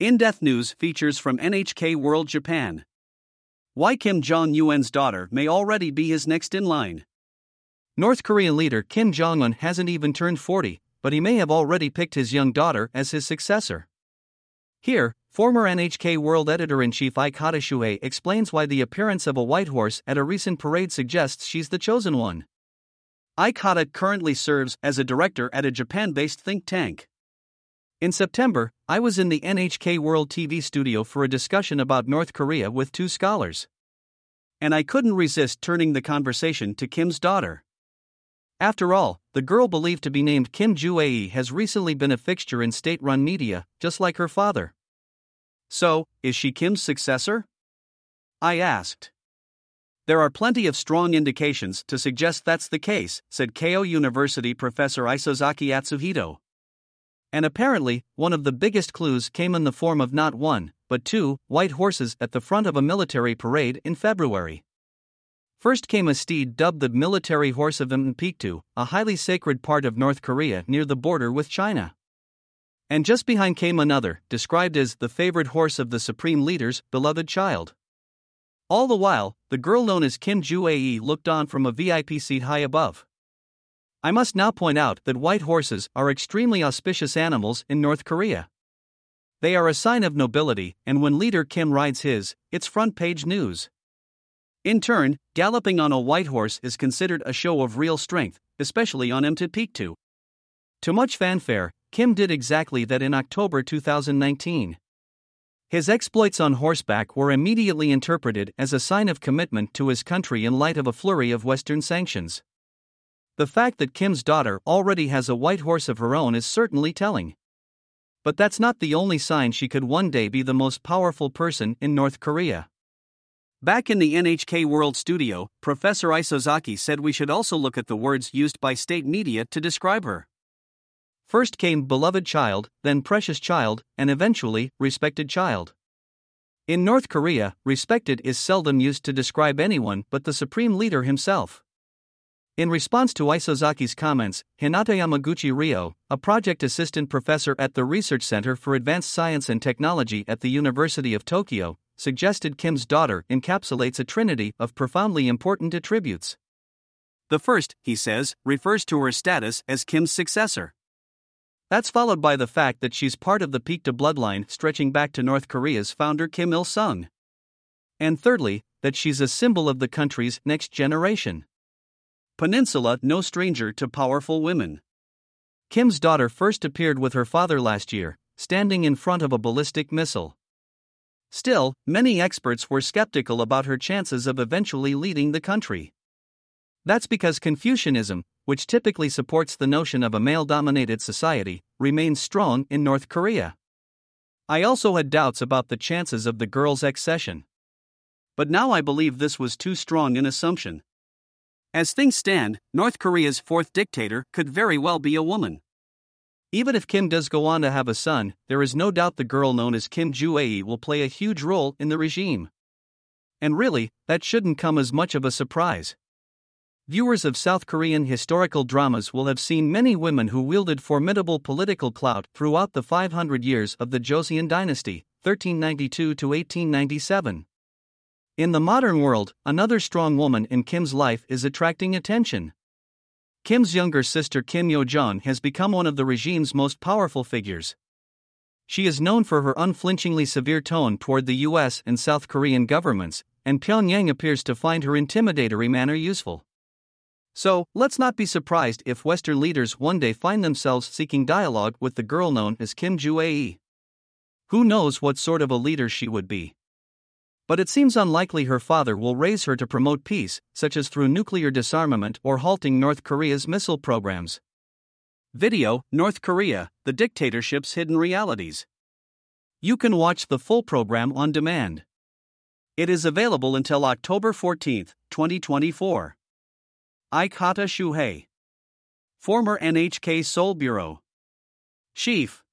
In Depth News features from NHK World Japan. Why Kim Jong un's daughter may already be his next in line. North Korean leader Kim Jong un hasn't even turned 40, but he may have already picked his young daughter as his successor. Here, former NHK World Editor in Chief Ikehata Shuhei explains why the appearance of a white horse at a recent parade suggests she's the chosen one. Ikata currently serves as a director at a Japan based think tank. In September, I was in the NHK World TV studio for a discussion about North Korea with two scholars. And I couldn't resist turning the conversation to Kim's daughter. After all, the girl believed to be named Kim Joo-ae has recently been a fixture in state-run media, just like her father. So, is she Kim's successor? I asked. There are plenty of strong indications to suggest that's the case, said Keio University professor Isozaki Atsuhito. And apparently, one of the biggest clues came in the form of not one, but two white horses at the front of a military parade in February. First came a steed dubbed the military horse of Paektu, a highly sacred part of North Korea near the border with China. And just behind came another, described as the favorite horse of the supreme leader's beloved child. All the while, the girl known as Kim Joo-ae looked on from a VIP seat high above. I must now point out that white horses are extremely auspicious animals in North Korea. They are a sign of nobility, and when leader Kim rides his, it's front page news. In turn, galloping on a white horse is considered a show of real strength, especially on Paektu. To much fanfare, Kim did exactly that in October 2019. His exploits on horseback were immediately interpreted as a sign of commitment to his country in light of a flurry of Western sanctions. The fact that Kim's daughter already has a white horse of her own is certainly telling. But that's not the only sign she could one day be the most powerful person in North Korea. Back in the NHK World studio, Professor Isozaki said we should also look at the words used by state media to describe her. First came beloved child, then precious child, and eventually, respected child. In North Korea, respected is seldom used to describe anyone but the supreme leader himself. In response to Isozaki's comments, Hinata Yamaguchi Ryo, a project assistant professor at the Research Center for Advanced Science and Technology at the University of Tokyo, suggested Kim's daughter encapsulates a trinity of profoundly important attributes. The first, he says, refers to her status as Kim's successor. That's followed by the fact that she's part of the Paektu bloodline stretching back to North Korea's founder Kim Il sung. And thirdly, that she's a symbol of the country's next generation. Peninsula no stranger to powerful women. Kim's daughter first appeared with her father last year, standing in front of a ballistic missile. Still, many experts were skeptical about her chances of eventually leading the country. That's because Confucianism, which typically supports the notion of a male dominated society, remains strong in North Korea. I also had doubts about the chances of the girl's accession. But now I believe this was too strong an assumption. As things stand, North Korea's fourth dictator could very well be a woman. Even if Kim does go on to have a son, there is no doubt the girl known as Kim Joo-ae will play a huge role in the regime. And really, that shouldn't come as much of a surprise. Viewers of South Korean historical dramas will have seen many women who wielded formidable political clout throughout the 500 years of the Joseon dynasty, 1392 to 1897. In the modern world, another strong woman in Kim's life is attracting attention. Kim's younger sister Kim Yo Jong has become one of the regime's most powerful figures. She is known for her unflinchingly severe tone toward the US and South Korean governments, and Pyongyang appears to find her intimidatory manner useful. So, let's not be surprised if Western leaders one day find themselves seeking dialogue with the girl known as Kim Ju Ae. Who knows what sort of a leader she would be? But it seems unlikely her father will raise her to promote peace, such as through nuclear disarmament or halting North Korea's missile programs. Video North Korea, the dictatorship's hidden realities. You can watch the full program on demand. It is available until October 14, 2024. Ikehata Shuhei, former NHK Seoul Bureau. Chief